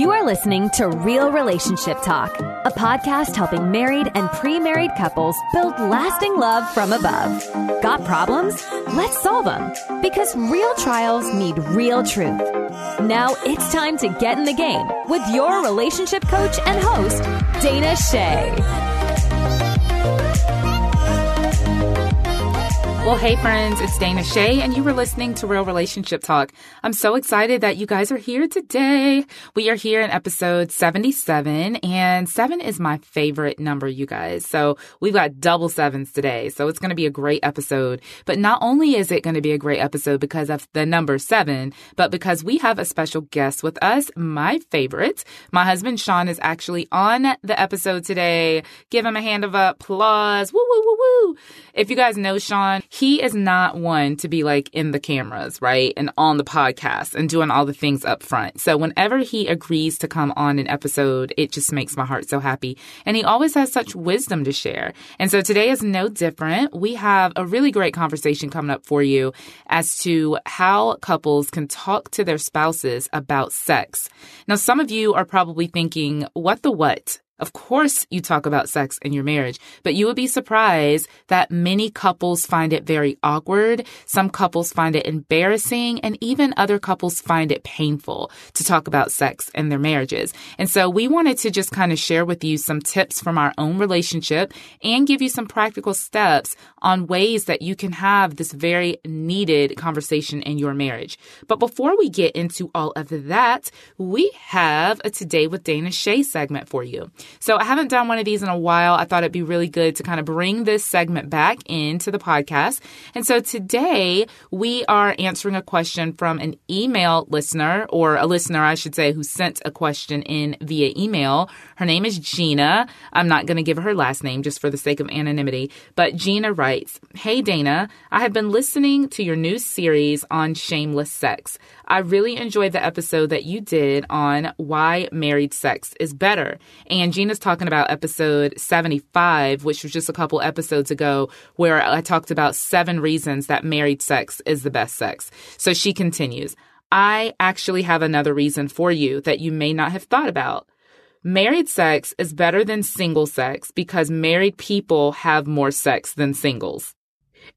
You are listening to Real Relationship Talk, a podcast helping married and pre married couples build lasting love from above. Got problems? Let's solve them. Because real trials need real truth. Now it's time to get in the game with your relationship coach and host, Dana Che. Well, hey friends, it's Dana Che and you were listening to Real Relationship Talk. I'm so excited that you guys are here today. We are here in episode 77 and seven is my favorite number, you guys. So we've got double sevens today. So it's going to be a great episode. But not only is it going to be a great episode because of the number seven, but because we have a special guest with us, my favorite. My husband Shaun is actually on the episode today. Give him a hand of applause. Woo, woo, woo, woo. If you guys know Shaun, he is not one to be like in the cameras, right? And on the podcast and doing all the things up front. So whenever he agrees to come on an episode, it just makes my heart so happy. And he always has such wisdom to share. And so today is no different. We have a really great conversation coming up for you as to how couples can talk to their spouses about sex. Now, some of you are probably thinking, what the what? Of course, you talk about sex in your marriage, but you would be surprised that many couples find it very awkward. Some couples find it embarrassing, and even other couples find it painful to talk about sex in their marriages. And so we wanted to just kind of share with you some tips from our own relationship and give you some practical steps on ways that you can have this very needed conversation in your marriage. But before we get into all of that, we have a Today with Dana Che segment for you. So I haven't done one of these in a while. I thought it'd be really good to kind of bring this segment back into the podcast. And so today we are answering a question from an email listener or a listener, I should say, who sent a question in via email. Her name is Gina. I'm not going to give her last name just for the sake of anonymity, but Gina writes, Hey Dana, I have been listening to your new series on shameless sex. I really enjoyed the episode that you did on why married sex is better. And Gina's talking about episode 75, which was just a couple episodes ago, where I talked about seven reasons that married sex is the best sex. So she continues, I actually have another reason for you that you may not have thought about. Married sex is better than single sex because married people have more sex than singles.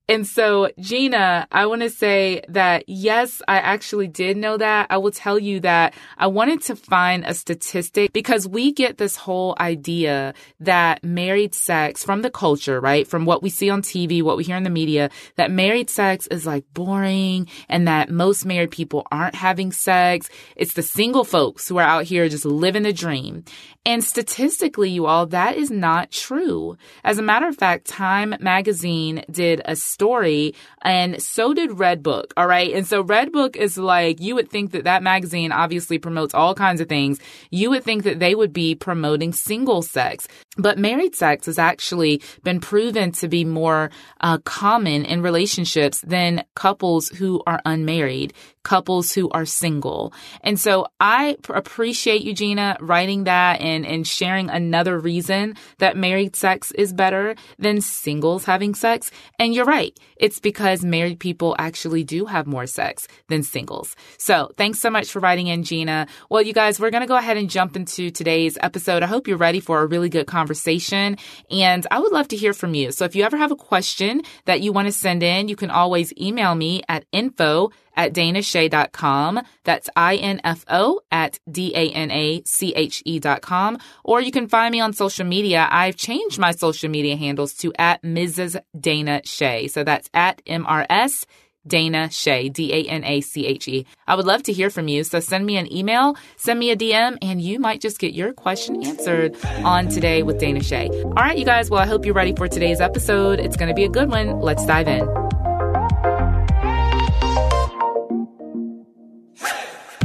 And so, Gina, I want to say that yes, I actually did know that. I will tell you that I wanted to find a statistic because we get this whole idea that married sex from the culture, right? From what we see on TV, what we hear in the media, that married sex is like boring and that most married people aren't having sex. It's the single folks who are out here just living the dream. And statistically, you all, that is not true. As a matter of fact, Time magazine did a story and so did Redbook. All right. And so Redbook is like, you would think that that magazine obviously promotes all kinds of things. You would think that they would be promoting single sex, but married sex has actually been proven to be more uh, common in relationships than couples who are unmarried couples who are single. And so I appreciate Eugenia writing that and, and sharing another reason that married sex is better than singles having sex. And you're right. It's because married people actually do have more sex than singles. So thanks so much for writing in, Gina. Well, you guys, we're going to go ahead and jump into today's episode. I hope you're ready for a really good conversation. And I would love to hear from you. So if you ever have a question that you want to send in, you can always email me at info at danache.com. That's I-N-F-O at D-A-N-A-C-H-E dot com. Or you can find me on social media. I've changed my social media handles to at Mrs. Dana Che. So that's at M-R-S Dana Che, D-A-N-A-C-H-E. I would love to hear from you. So send me an email, send me a DM, and you might just get your question answered on Today with Dana Che. All right, you guys. Well, I hope you're ready for today's episode. It's going to be a good one. Let's dive in.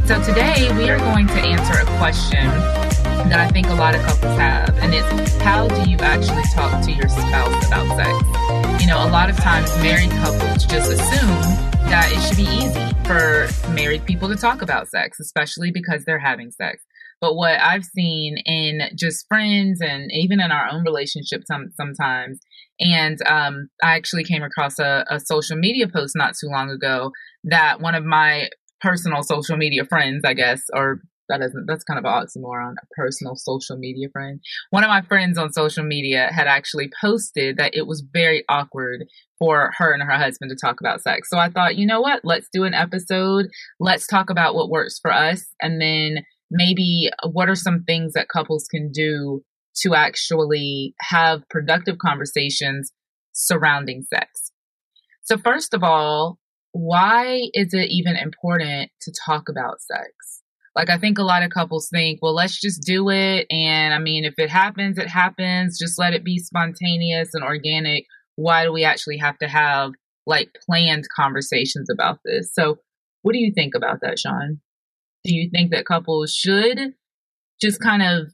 So today we are going to answer a question that I think a lot of couples have, and it's how do you actually talk to your spouse about sex? You know, a lot of times married couples just assume that it should be easy for married people to talk about sex, especially because they're having sex. But what I've seen in just friends and even in our own relationship some, sometimes, and um, I actually came across a, a social media post not too long ago that one of my personal social media friends, I guess, or that isn't that's kind of an oxymoron a personal social media friend. One of my friends on social media had actually posted that it was very awkward for her and her husband to talk about sex. So i thought you know what? Let's do an episode. Let's talk about what works for us and then maybe what are some things that couples can do to actually have productive conversations surrounding sex? So first of all why is it even important to talk about sex like, I think a lot of couples think, well, let's just do it. And I mean, if it happens, it happens. Just let it be spontaneous and organic. Why do we actually have to have like planned conversations about this? So, what do you think about that, Shaun? Do you think that couples should just kind of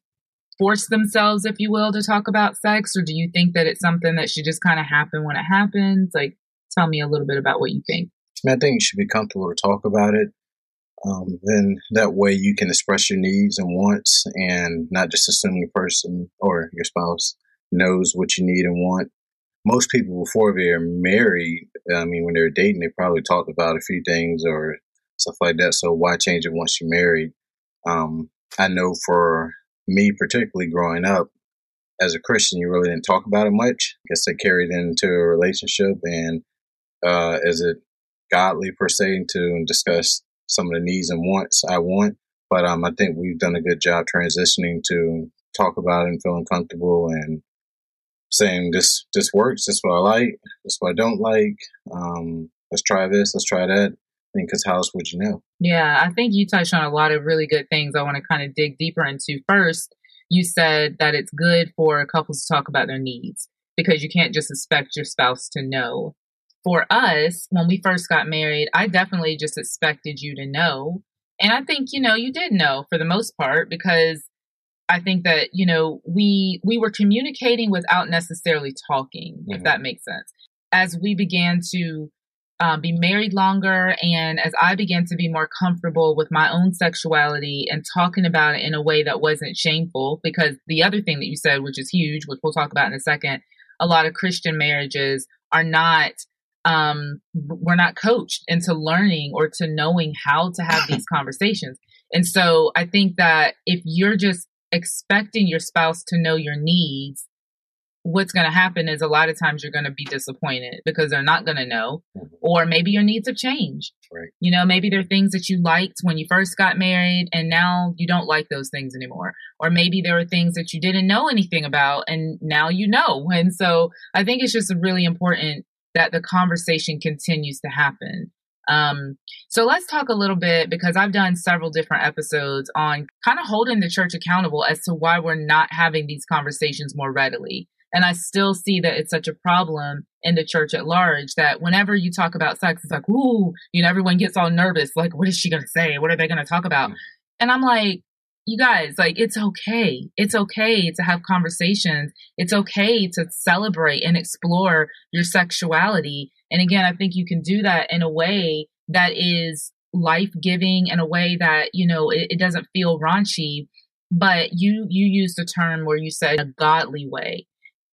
force themselves, if you will, to talk about sex? Or do you think that it's something that should just kind of happen when it happens? Like, tell me a little bit about what you think. I think you should be comfortable to talk about it. Um, then that way you can express your needs and wants and not just assume the person or your spouse knows what you need and want. Most people before they're married, I mean, when they're dating, they probably talked about a few things or stuff like that. So why change it once you're married? Um, I know for me, particularly growing up as a Christian, you really didn't talk about it much. I guess it carried into a relationship and, uh, is it godly per se to discuss some of the needs and wants I want. But um, I think we've done a good job transitioning to talk about and feeling comfortable and saying this this works. This is what I like. This is what I don't like. Um, let's try this. Let's try that. Because how else would you know? Yeah, I think you touched on a lot of really good things. I want to kind of dig deeper into. First, you said that it's good for couples to talk about their needs because you can't just expect your spouse to know for us, when we first got married, I definitely just expected you to know. And I think, you know, you did know for the most part because I think that, you know, we we were communicating without necessarily talking, mm-hmm. if that makes sense. As we began to um, be married longer and as I began to be more comfortable with my own sexuality and talking about it in a way that wasn't shameful, because the other thing that you said, which is huge, which we'll talk about in a second, a lot of Christian marriages are not um, we're not coached into learning or to knowing how to have these conversations. And so I think that if you're just expecting your spouse to know your needs, what's going to happen is a lot of times you're going to be disappointed because they're not going to know, mm-hmm. or maybe your needs have changed. Right. You know, maybe there are things that you liked when you first got married and now you don't like those things anymore. Or maybe there are things that you didn't know anything about and now you know. And so I think it's just really important that the conversation continues to happen. Um, so let's talk a little bit because I've done several different episodes on kind of holding the church accountable as to why we're not having these conversations more readily. And I still see that it's such a problem in the church at large that whenever you talk about sex, it's like, ooh, you know, everyone gets all nervous. Like, what is she going to say? What are they going to talk about? Mm. And I'm like, you guys, like, it's okay. It's okay to have conversations. It's okay to celebrate and explore your sexuality. And again, I think you can do that in a way that is life giving, in a way that, you know, it, it doesn't feel raunchy. But you, you used a term where you said a godly way.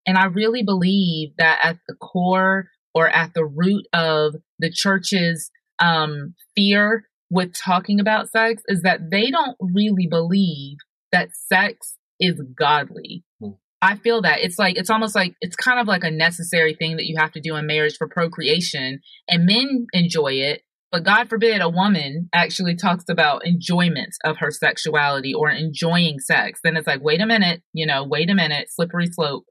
And I really believe that at the core or at the root of the church's um, fear with talking about sex is that they don't really believe that sex is godly. Hmm. I feel that it's like, it's almost like, it's kind of like a necessary thing that you have to do in marriage for procreation and men enjoy it. But God forbid a woman actually talks about enjoyment of her sexuality or enjoying sex. Then it's like, wait a minute, you know, wait a minute, slippery slope.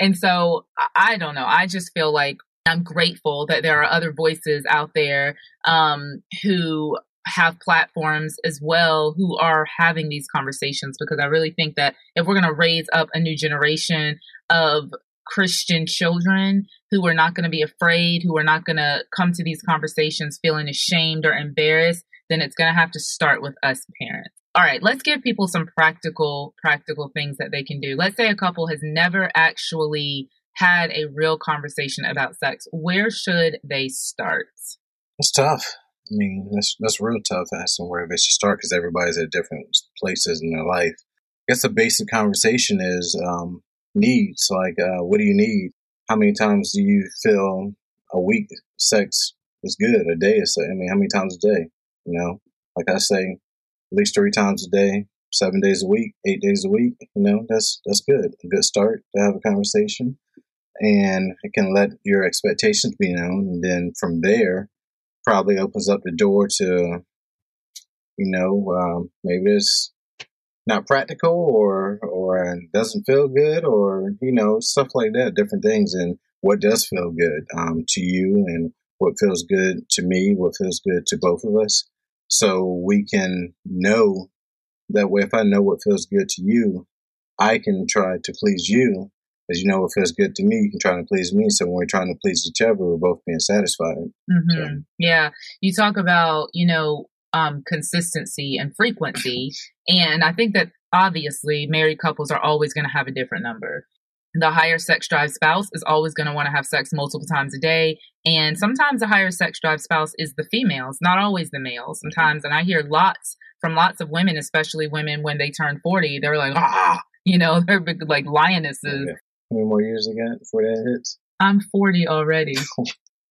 And so I don't know. I just feel like I'm grateful that there are other voices out there um, who have platforms as well who are having these conversations because I really think that if we're going to raise up a new generation of Christian children who are not going to be afraid, who are not going to come to these conversations feeling ashamed or embarrassed, then it's going to have to start with us parents. All right, let's give people some practical practical things that they can do. Let's say a couple has never actually had a real conversation about sex. Where should they start? It's tough. I mean, that's that's real tough asking where they should start because everybody's at different places in their life. I guess the basic conversation is um, needs. Like, uh, what do you need? How many times do you feel a week sex is good? A day is. I mean, how many times a day? You know, like I say, at least three times a day, seven days a week, eight days a week, you know, that's that's good. A good start to have a conversation. And it can let your expectations be known. And then from there, probably opens up the door to, you know, um, maybe it's not practical or or doesn't feel good or you know stuff like that different things. And what does feel good um, to you and what feels good to me what feels good to both of us. So we can know that way. If i know what feels good to you i can try to please you as you know what feels good to me you can try to please me so when we're trying to please each other we're both being satisfied mm-hmm. so. yeah you talk about you know um, consistency and frequency. And I think that obviously married couples are always going to have a different number. The higher sex drive spouse is always going to want to have sex multiple times a day. And sometimes the higher sex drive spouse is the females, not always the males. Sometimes, and I hear lots from lots of women, especially women when they turn 40, they're like, ah, you know, they're like lionesses. How many more years got before that hits? I'm 40 already.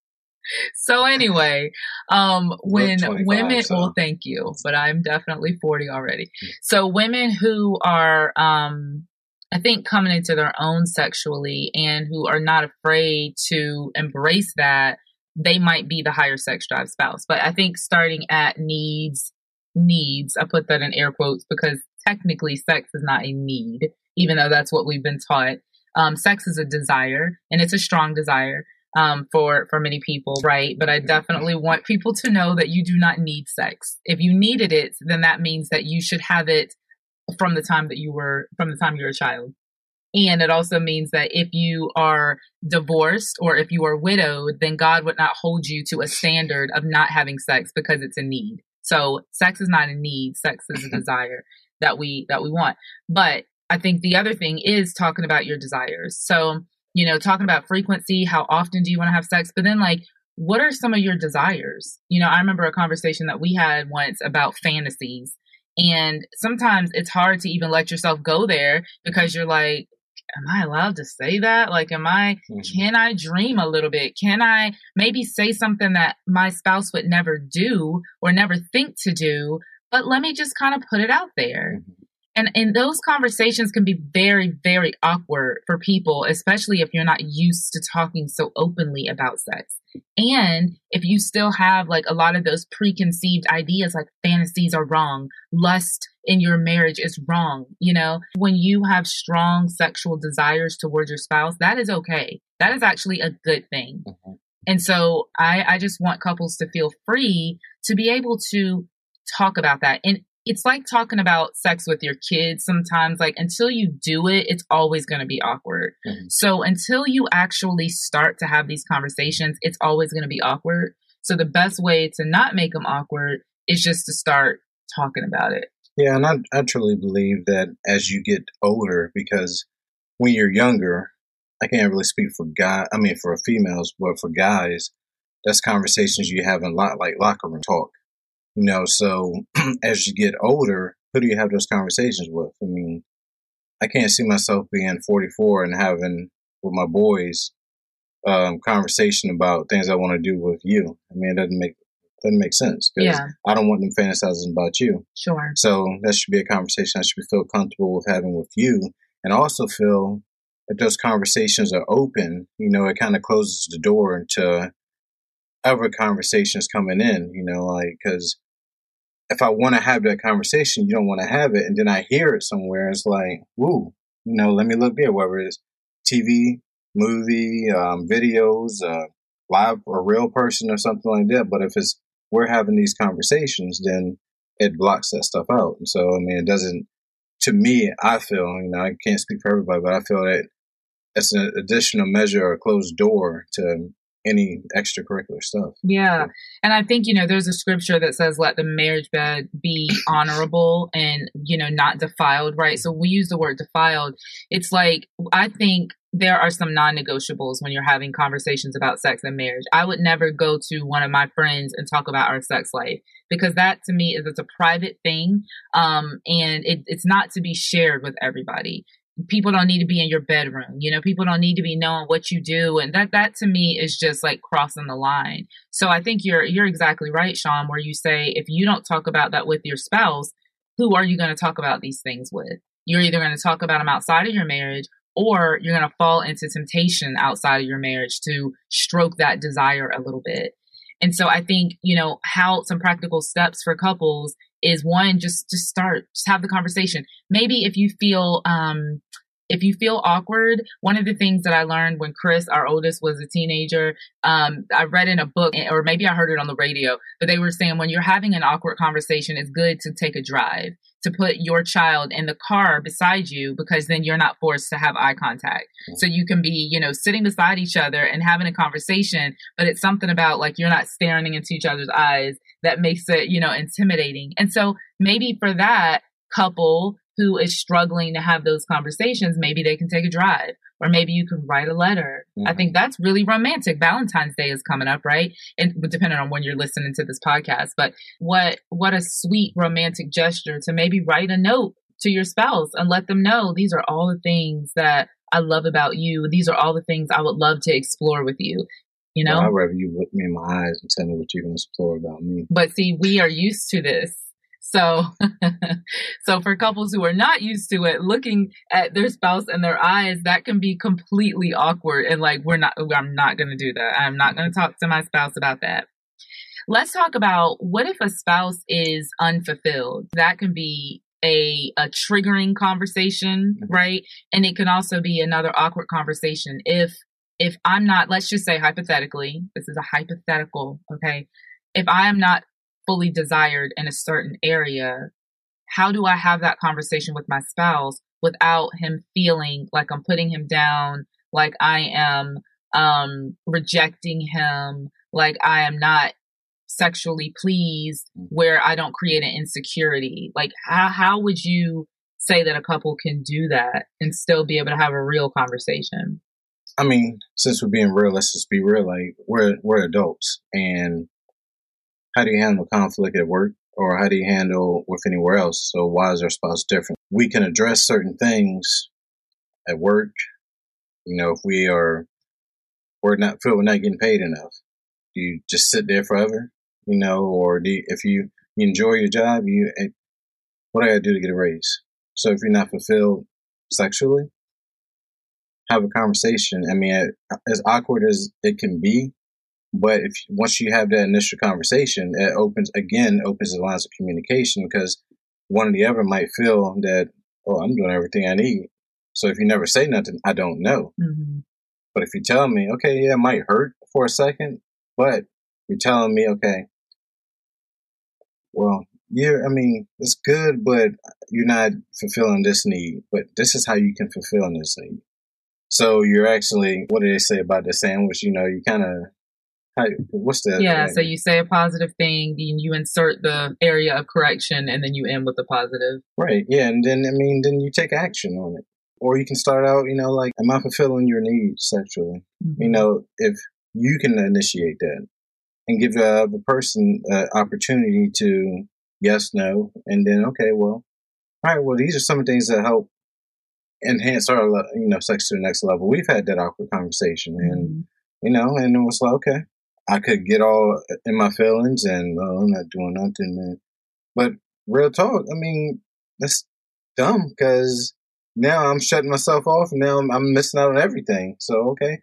so anyway, um, when women, so. well, thank you, but I'm definitely 40 already. Hmm. So women who are, um, I think coming into their own sexually and who are not afraid to embrace that, they might be the higher sex drive spouse. But I think starting at needs, needs, I put that in air quotes because technically sex is not a need, even though that's what we've been taught. Um, sex is a desire and it's a strong desire um, for for many people, right? But I definitely want people to know that you do not need sex. If you needed it, then that means that you should have it from the time that you were from the time you were a child. And it also means that if you are divorced or if you are widowed, then God would not hold you to a standard of not having sex because it's a need. So sex is not a need, sex is a desire that we that we want. But I think the other thing is talking about your desires. So you know, talking about frequency, how often do you want to have sex? But then, like, what are some of your desires? You know, I remember a conversation that we had once about fantasies. And sometimes it's hard to even let yourself go there because you're like, am I allowed to say that? Like, am I, mm-hmm. can I dream a little bit? Can I maybe say something that my spouse would never do or never think to do? But let me just kind of put it out there. Mm-hmm. And and those conversations can be very, very awkward for people, especially if you're not used to talking so openly about sex. And if you still have like a lot of those preconceived ideas, like fantasies are wrong, lust in your marriage is wrong, you know, when you have strong sexual desires towards your spouse, that is okay. That is actually a good thing. Mm-hmm. And so I, I just want couples to feel free to be able to talk about that. And it's like talking about sex with your kids sometimes like until you do it it's always going to be awkward. Mm-hmm. so until you actually start to have these conversations it's always going to be awkward. So the best way to not make them awkward is just to start talking about it. Yeah and i, I truly believe that as you get older because when you're younger i can't really speak for guy i mean for females but for guys that's conversations you have in lot like locker room talk you know, so as you get older, who do you have those conversations with? I mean, I can't see myself being 44 and having with my boys um, conversation about things I want to do with you. I mean, it doesn't make doesn't make sense because yeah. I don't want them fantasizing about you. Sure. So that should be a conversation I should feel comfortable with having with you, and also feel if those conversations are open, you know, it kind of closes the door into other conversations coming in. You know, like because if I want to have that conversation, you don't want to have it. And then I hear it somewhere. It's like, woo, you know, let me look there, whether it's TV, movie, um, videos, uh, live or real person or something like that. But if it's, we're having these conversations, then it blocks that stuff out. And so, I mean, it doesn't, to me, I feel, you know, I can't speak for everybody, but I feel that it's an additional measure or a closed door to any extracurricular stuff. Yeah. And I think, you know, there's a scripture that says, let the marriage bed be honorable and, you know, not defiled, right? So we use the word defiled. It's like, I think there are some non negotiables when you're having conversations about sex and marriage. I would never go to one of my friends and talk about our sex life because that to me is it's a private thing. Um, and it, it's not to be shared with everybody people don't need to be in your bedroom you know people don't need to be knowing what you do and that that to me is just like crossing the line so i think you're you're exactly right shaun where you say if you don't talk about that with your spouse who are you going to talk about these things with? You're either going to talk about them outside of your marriage or you're going to fall into temptation outside of your marriage to stroke that desire a little bit. And so I think, you know, how some practical steps for couples is one, just, just start, just have the conversation. Maybe if you feel, um, if you feel awkward, one of the things that I learned when Chris, our oldest, was a teenager, um, I read in a book, or maybe I heard it on the radio, but they were saying when you're having an awkward conversation, it's good to take a drive, to put your child in the car beside you, because then you're not forced to have eye contact. So you can be, you know, sitting beside each other and having a conversation, but it's something about like you're not staring into each other's eyes that makes it, you know, intimidating. And so maybe for that couple, who is struggling to have those conversations, maybe they can take a drive or maybe you can write a letter. Mm-hmm. I think that's really romantic. Valentine's Day is coming up, right? And depending on when you're listening to this podcast, but what what a sweet romantic gesture to maybe write a note to your spouse and let them know these are all the things that I love about you. These are all the things I would love to explore with you. You know, well, I'd rather you look me in my eyes and tell me what you can explore about me. But see, we are used to this so, so for couples who are not used to it, looking at their spouse and their eyes, that can be completely awkward. And like, we're not, I'm not going to do that. I'm not going to talk to my spouse about that. Let's talk about what if a spouse is unfulfilled? That can be a, a triggering conversation, mm-hmm. right? And it can also be another awkward conversation if if I'm not, let's just say hypothetically, this is a hypothetical, okay? If I am not fully desired in a certain area, how do I have that conversation with my spouse without him feeling like I'm putting him down, like I am um, rejecting him, like I am not sexually pleased, where I don't create an insecurity? Like, how, how would you say that a couple can do that and still be able to have a real conversation? I mean, since we're being real, let's just be real. Like we're we're adults, and how do you handle conflict at work or how do you handle with anywhere else? So why is our spouse different? We can address certain things at work. You know, if we are, we're not feel we're not getting paid enough, do you just sit there forever? You know, or do you, if you, you enjoy your job, you, what do I do to get a raise? So if you're not fulfilled sexually, have a conversation. I mean, as awkward as it can be, but if once you have that initial conversation, it opens again opens the lines of communication because one or the other might feel that oh I'm doing everything I need. So if you never say nothing, I don't know. Mm-hmm. But if you tell me, okay, yeah, it might hurt for a second, but you're telling me, okay, well, you're, I mean, it's good, but you're not fulfilling this need. But this is how you can fulfill this need. So you're actually, what do they say about the sandwich? You know, you kind of what's that? Yeah, so you say a positive thing, then you insert the area of correction, and then you end with the positive. Right. Yeah, and then I mean, then you take action on it, or you can start out, you know, like, am I fulfilling your needs sexually? Mm-hmm. You know, if you can initiate that and give uh, the person an opportunity to yes, no, and then okay, well, all right, well, these are some things that help enhance our, you know, sex to the next level. We've had that awkward conversation, and mm-hmm. you know, and it was like, okay, I could get all in my feelings and oh, I'm not doing nothing, man. But real talk, I mean, that's dumb because now I'm shutting myself off now I'm, I'm, missing out on everything. So, okay,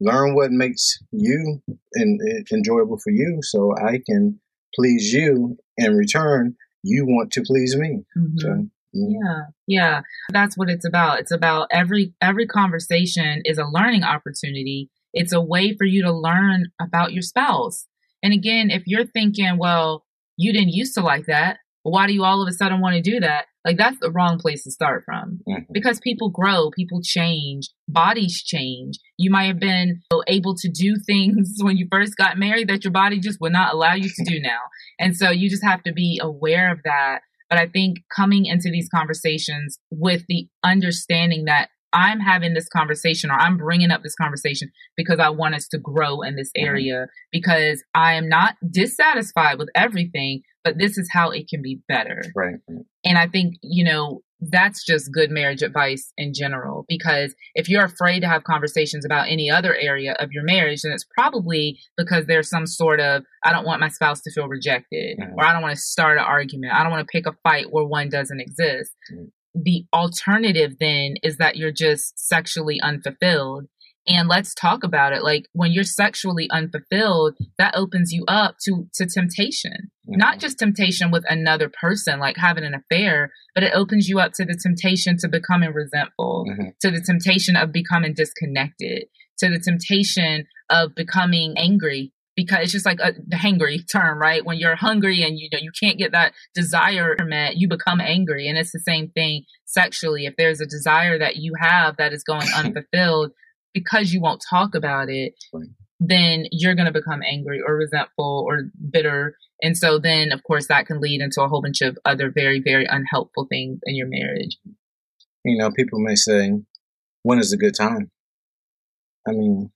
learn what makes you in, in, enjoyable for you so I can please you in return. You want to please me. Mm-hmm. So, mm. yeah yeah that's what it's about it's about every every conversation is a learning opportunity it's a way for you to learn about your spouse. And again, if you're thinking, well, you didn't used to like that, why do you all of a sudden want to do that? Like that's the wrong place to start from mm-hmm. because people grow, people change, bodies change. You might have been able to do things when you first got married that your body just would not allow you to do now. And so you just have to be aware of that. But I think coming into these conversations with the understanding that I'm having this conversation or I'm bringing up this conversation because I want us to grow in this mm-hmm. area because I am not dissatisfied with everything, but this is how it can be better. Right. And I think, you know, that's just good marriage advice in general. Because if you're afraid to have conversations about any other area of your marriage, then it's probably because there's some sort of, I don't want my spouse to feel rejected, mm-hmm. or I don't want to start an argument. I don't want to pick a fight where one doesn't exist. Mm-hmm. The alternative then is that you're just sexually unfulfilled and let's talk about it like when you're sexually unfulfilled that opens you up to to temptation mm-hmm. not just temptation with another person like having an affair but it opens you up to the temptation to becoming resentful mm-hmm. to the temptation of becoming disconnected to the temptation of becoming angry because it's just like a hangry term, right? When you're hungry and you know you can't get that desire met, you become angry. And it's the same thing sexually. If there's a desire that you have that is going unfulfilled, because you won't talk about it, right. then you're going to become angry or resentful or bitter. And so then, of course, that can lead into a whole bunch of other very, very unhelpful things in your marriage. You know, people may say, when is a good time? I mean,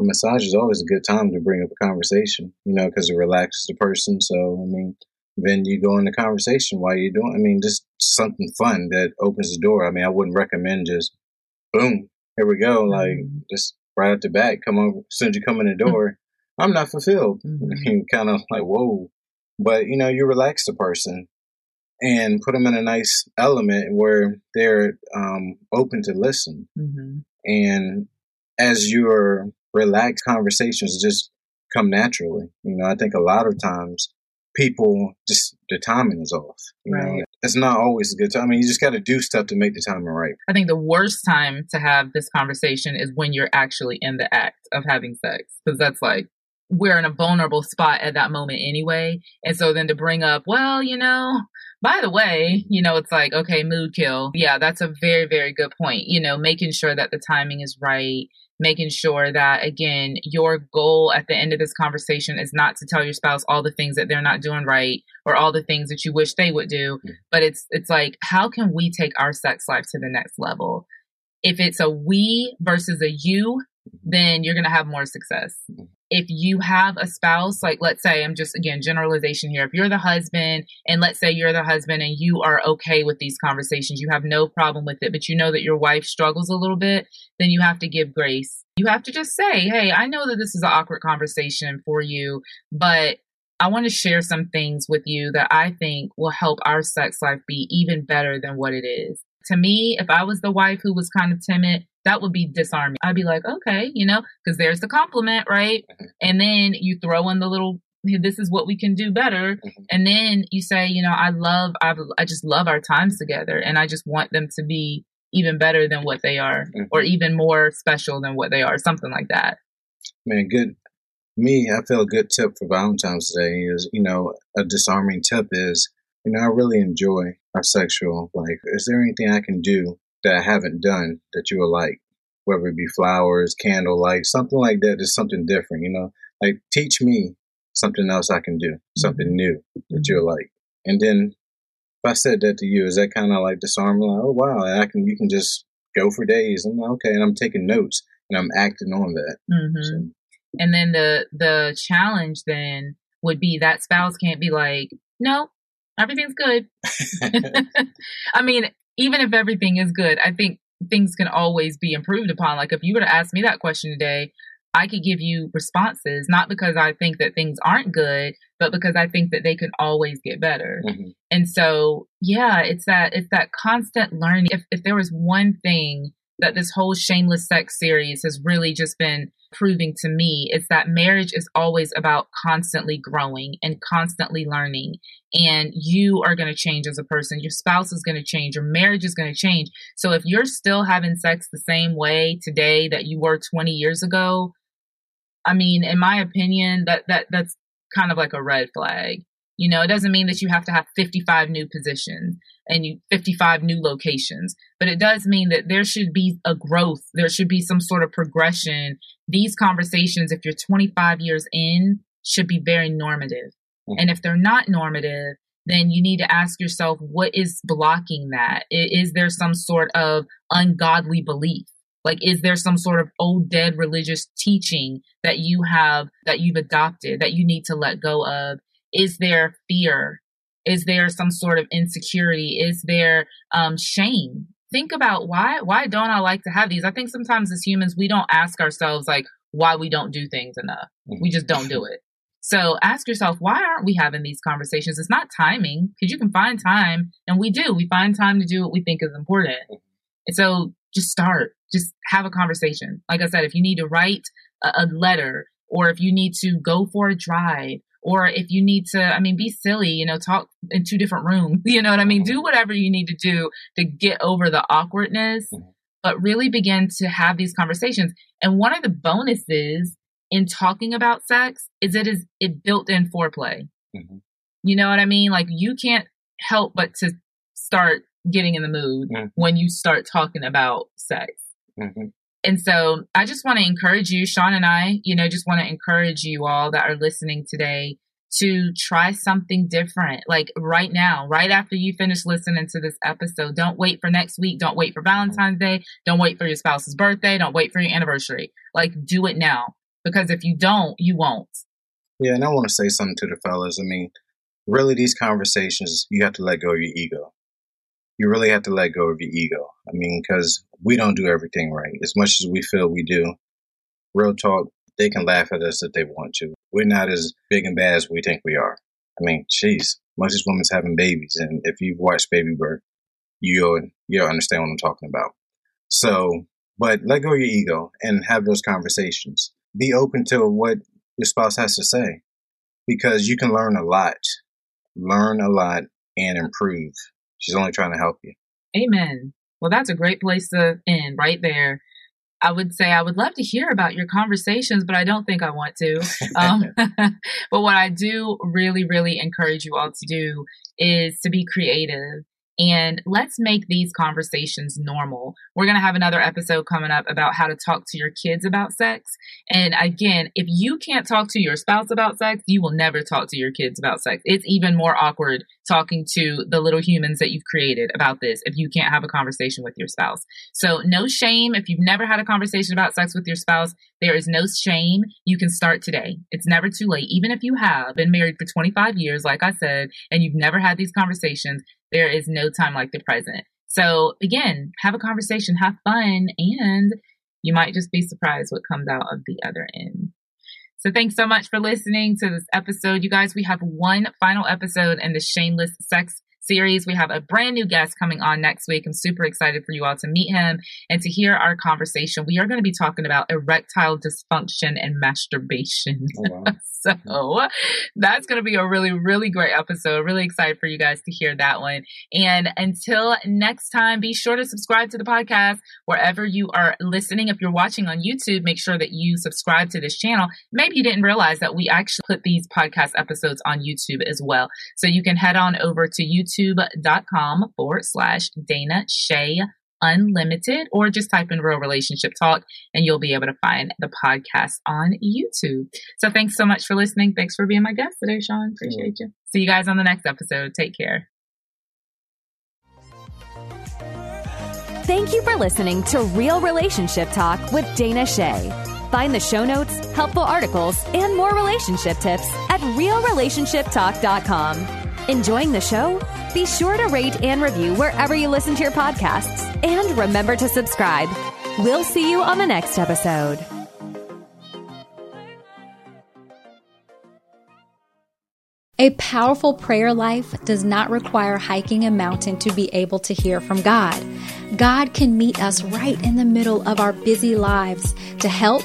a massage is always a good time to bring up a conversation, you know, because it relaxes the person. So, I mean, then you go into conversation while you're doing, I mean, just something fun that opens the door. I mean, I wouldn't recommend just, boom, here we go. Like mm-hmm. just right at the back, come on, as soon as you come in the door, I'm not fulfilled. Mm-hmm. kind of like, whoa. But you know, you relax the person and put them in a nice element where they're um, open to listen. Mm-hmm. And as your relaxed conversations just come naturally, you know, I think a lot of times people just the timing is off. You right. know, it's not always a good time. I mean, you just got to do stuff to make the timing right. I think the worst time to have this conversation is when you're actually in the act of having sex, because that's like we're in a vulnerable spot at that moment anyway. And so then to bring up, well, you know, by the way, you know, it's like, okay, mood kill. Yeah, that's a very, very good point. You know, making sure that the timing is right, making sure that again your goal at the end of this conversation is not to tell your spouse all the things that they're not doing right or all the things that you wish they would do but it's it's like how can we take our sex life to the next level? If it's a we versus a you then you're going to have more success mm-hmm if you have a spouse, like let's say, I'm just again, generalization here. If you're the husband, and let's say you're the husband and you are okay with these conversations, you have no problem with it, but you know that your wife struggles a little bit, then you have to give grace. You have to just say, hey, I know that this is an awkward conversation for you, but I want to share some things with you that I think will help our sex life be even better than what it is. To me, if I was the wife who was kind of timid, that would be disarming. I'd be like, okay, you know, because there's the compliment, right? Mm-hmm. And then you throw in the little, this is what we can do better. Mm-hmm. And then you say, you know, I love, I, I just love our times together and I just want them to be even better than what they are mm-hmm. or even more special than what they are, something like that. Man, good. Me, I feel a good tip for Valentine's Day is, you know, a disarming tip is, you know, I really enjoy our sexual life. Is there anything I can do that I haven't done that you will like, whether it be flowers, candlelight, something like that, just something different, you know? Like teach me something else I can do, something mm-hmm. new that you'll like. And then if I said that to you, is that kind of like disarming? Like, oh wow, I can you can just go for days. I'm like, okay, and I'm taking notes and I'm acting on that. Mm-hmm. So. And then the the challenge then would be that spouse can't be like, no, everything's good. I mean, even if everything is good, I think things can always be improved upon. Like if you were to ask me that question today, I could give you responses, not because I think that things aren't good, but because I think that they can always get better. Mm-hmm. And so, yeah, it's that, it's that constant learning. If, if there was one thing that this whole shameless sex series has really just been proving to me is that marriage is always about constantly growing and constantly learning. And you are going to change as a person. Your spouse is going to change. Your marriage is going to change. So if you're still having sex the same way today that you were 20 years ago, I mean, in my opinion, that, that, that's kind of like a red flag. You know, it doesn't mean that you have to have 55 new positions and you 55 new locations, but it does mean that there should be a growth. There should be some sort of progression. These conversations, if you're 25 years in, should be very normative. Mm-hmm. And if they're not normative, then you need to ask yourself, what is blocking that? Is there some sort of ungodly belief? Like, is there some sort of old dead religious teaching that you have, that you've adopted, that you need to let go of? Is there fear? Is there some sort of insecurity? Is there um, shame? Think about why why don't I like to have these? I think sometimes as humans we don't ask ourselves like why we don't do things enough. We just don't do it. So ask yourself, why aren't we having these conversations? It's not timing because you can find time and we do. We find time to do what we think is important. And so just start, just have a conversation. Like I said, if you need to write a, a letter or if you need to go for a drive or if you need to, I mean, be silly, you know, talk in two different rooms, you know what I mean? Do whatever you need to do to get over the awkwardness, but really begin to have these conversations. And one of the bonuses in talking about sex is it is it built in foreplay. Mm-hmm. You know what I mean? Like you can't help but to start getting in the mood mm-hmm. when you start talking about sex. Mm-hmm. And so I just want to encourage you, Shaun and I, you know, just want to encourage you all that are listening today to try something different. Like right now, right after you finish listening to this episode, don't wait for next week. Don't wait for Valentine's Day. Don't wait for your spouse's birthday. Don't wait for your anniversary. Like do it now because if you don't, you won't. Yeah. And I want to say something to the fellas. I mean, really, these conversations, you have to let go of your ego. You really have to let go of your ego. I mean, because we don't do everything right. As much as we feel we do, real talk, they can laugh at us if they want to. We're not as big and bad as we think we are. I mean, jeez, of these women's having babies, and if you've watched Baby Bird, you'll you'll understand what I'm talking about. So, but let go of your ego and have those conversations. Be open to what your spouse has to say, because you can learn a lot, learn a lot, and improve. She's only trying to help you. Amen. Well, that's a great place to end right there. I would say I would love to hear about your conversations, but I don't think I want to. Um, but what I do really, really encourage you all to do is to be creative and let's make these conversations normal. We're going to have another episode coming up about how to talk to your kids about sex. And again, if you can't talk to your spouse about sex, you will never talk to your kids about sex. It's even more awkward talking to the little humans that you've created about this if you can't have a conversation with your spouse. So, no shame. If you've never had a conversation about sex with your spouse, there is no shame. You can start today. It's never too late. Even if you have been married for 25 years, like I said, and you've never had these conversations, there is no time like the present. So again, have a conversation, have fun, and you might just be surprised what comes out of the other end. So thanks so much for listening to this episode. You guys, we have one final episode in the Shameless Sex series. We have a brand new guest coming on next week. I'm super excited for you all to meet him and to hear our conversation. We are going to be talking about erectile dysfunction and masturbation. Oh, wow. so that's going to be a really, really great episode. Really excited for you guys to hear that one. And until next time, be sure to subscribe to the podcast wherever you are listening. If you're watching on YouTube, make sure that you subscribe to this channel. Maybe you didn't realize that we actually put these podcast episodes on YouTube as well. So you can head on over to YouTube youtube.com forward slash Dana Che Unlimited, or just type in Real Relationship Talk and you'll be able to find the podcast on YouTube. So thanks so much for listening. Thanks for being my guest today, Shaun. Appreciate you. See you guys on the next episode. Take care. Thank you for listening to Real Relationship Talk with Dana Che. Find the show notes, helpful articles, and more relationship tips at realrelationshiptalk.com. Enjoying the show? Be sure to rate and review wherever you listen to your podcasts. And remember to subscribe. We'll see you on the next episode. A powerful prayer life does not require hiking a mountain to be able to hear from God. God can meet us right in the middle of our busy lives to help,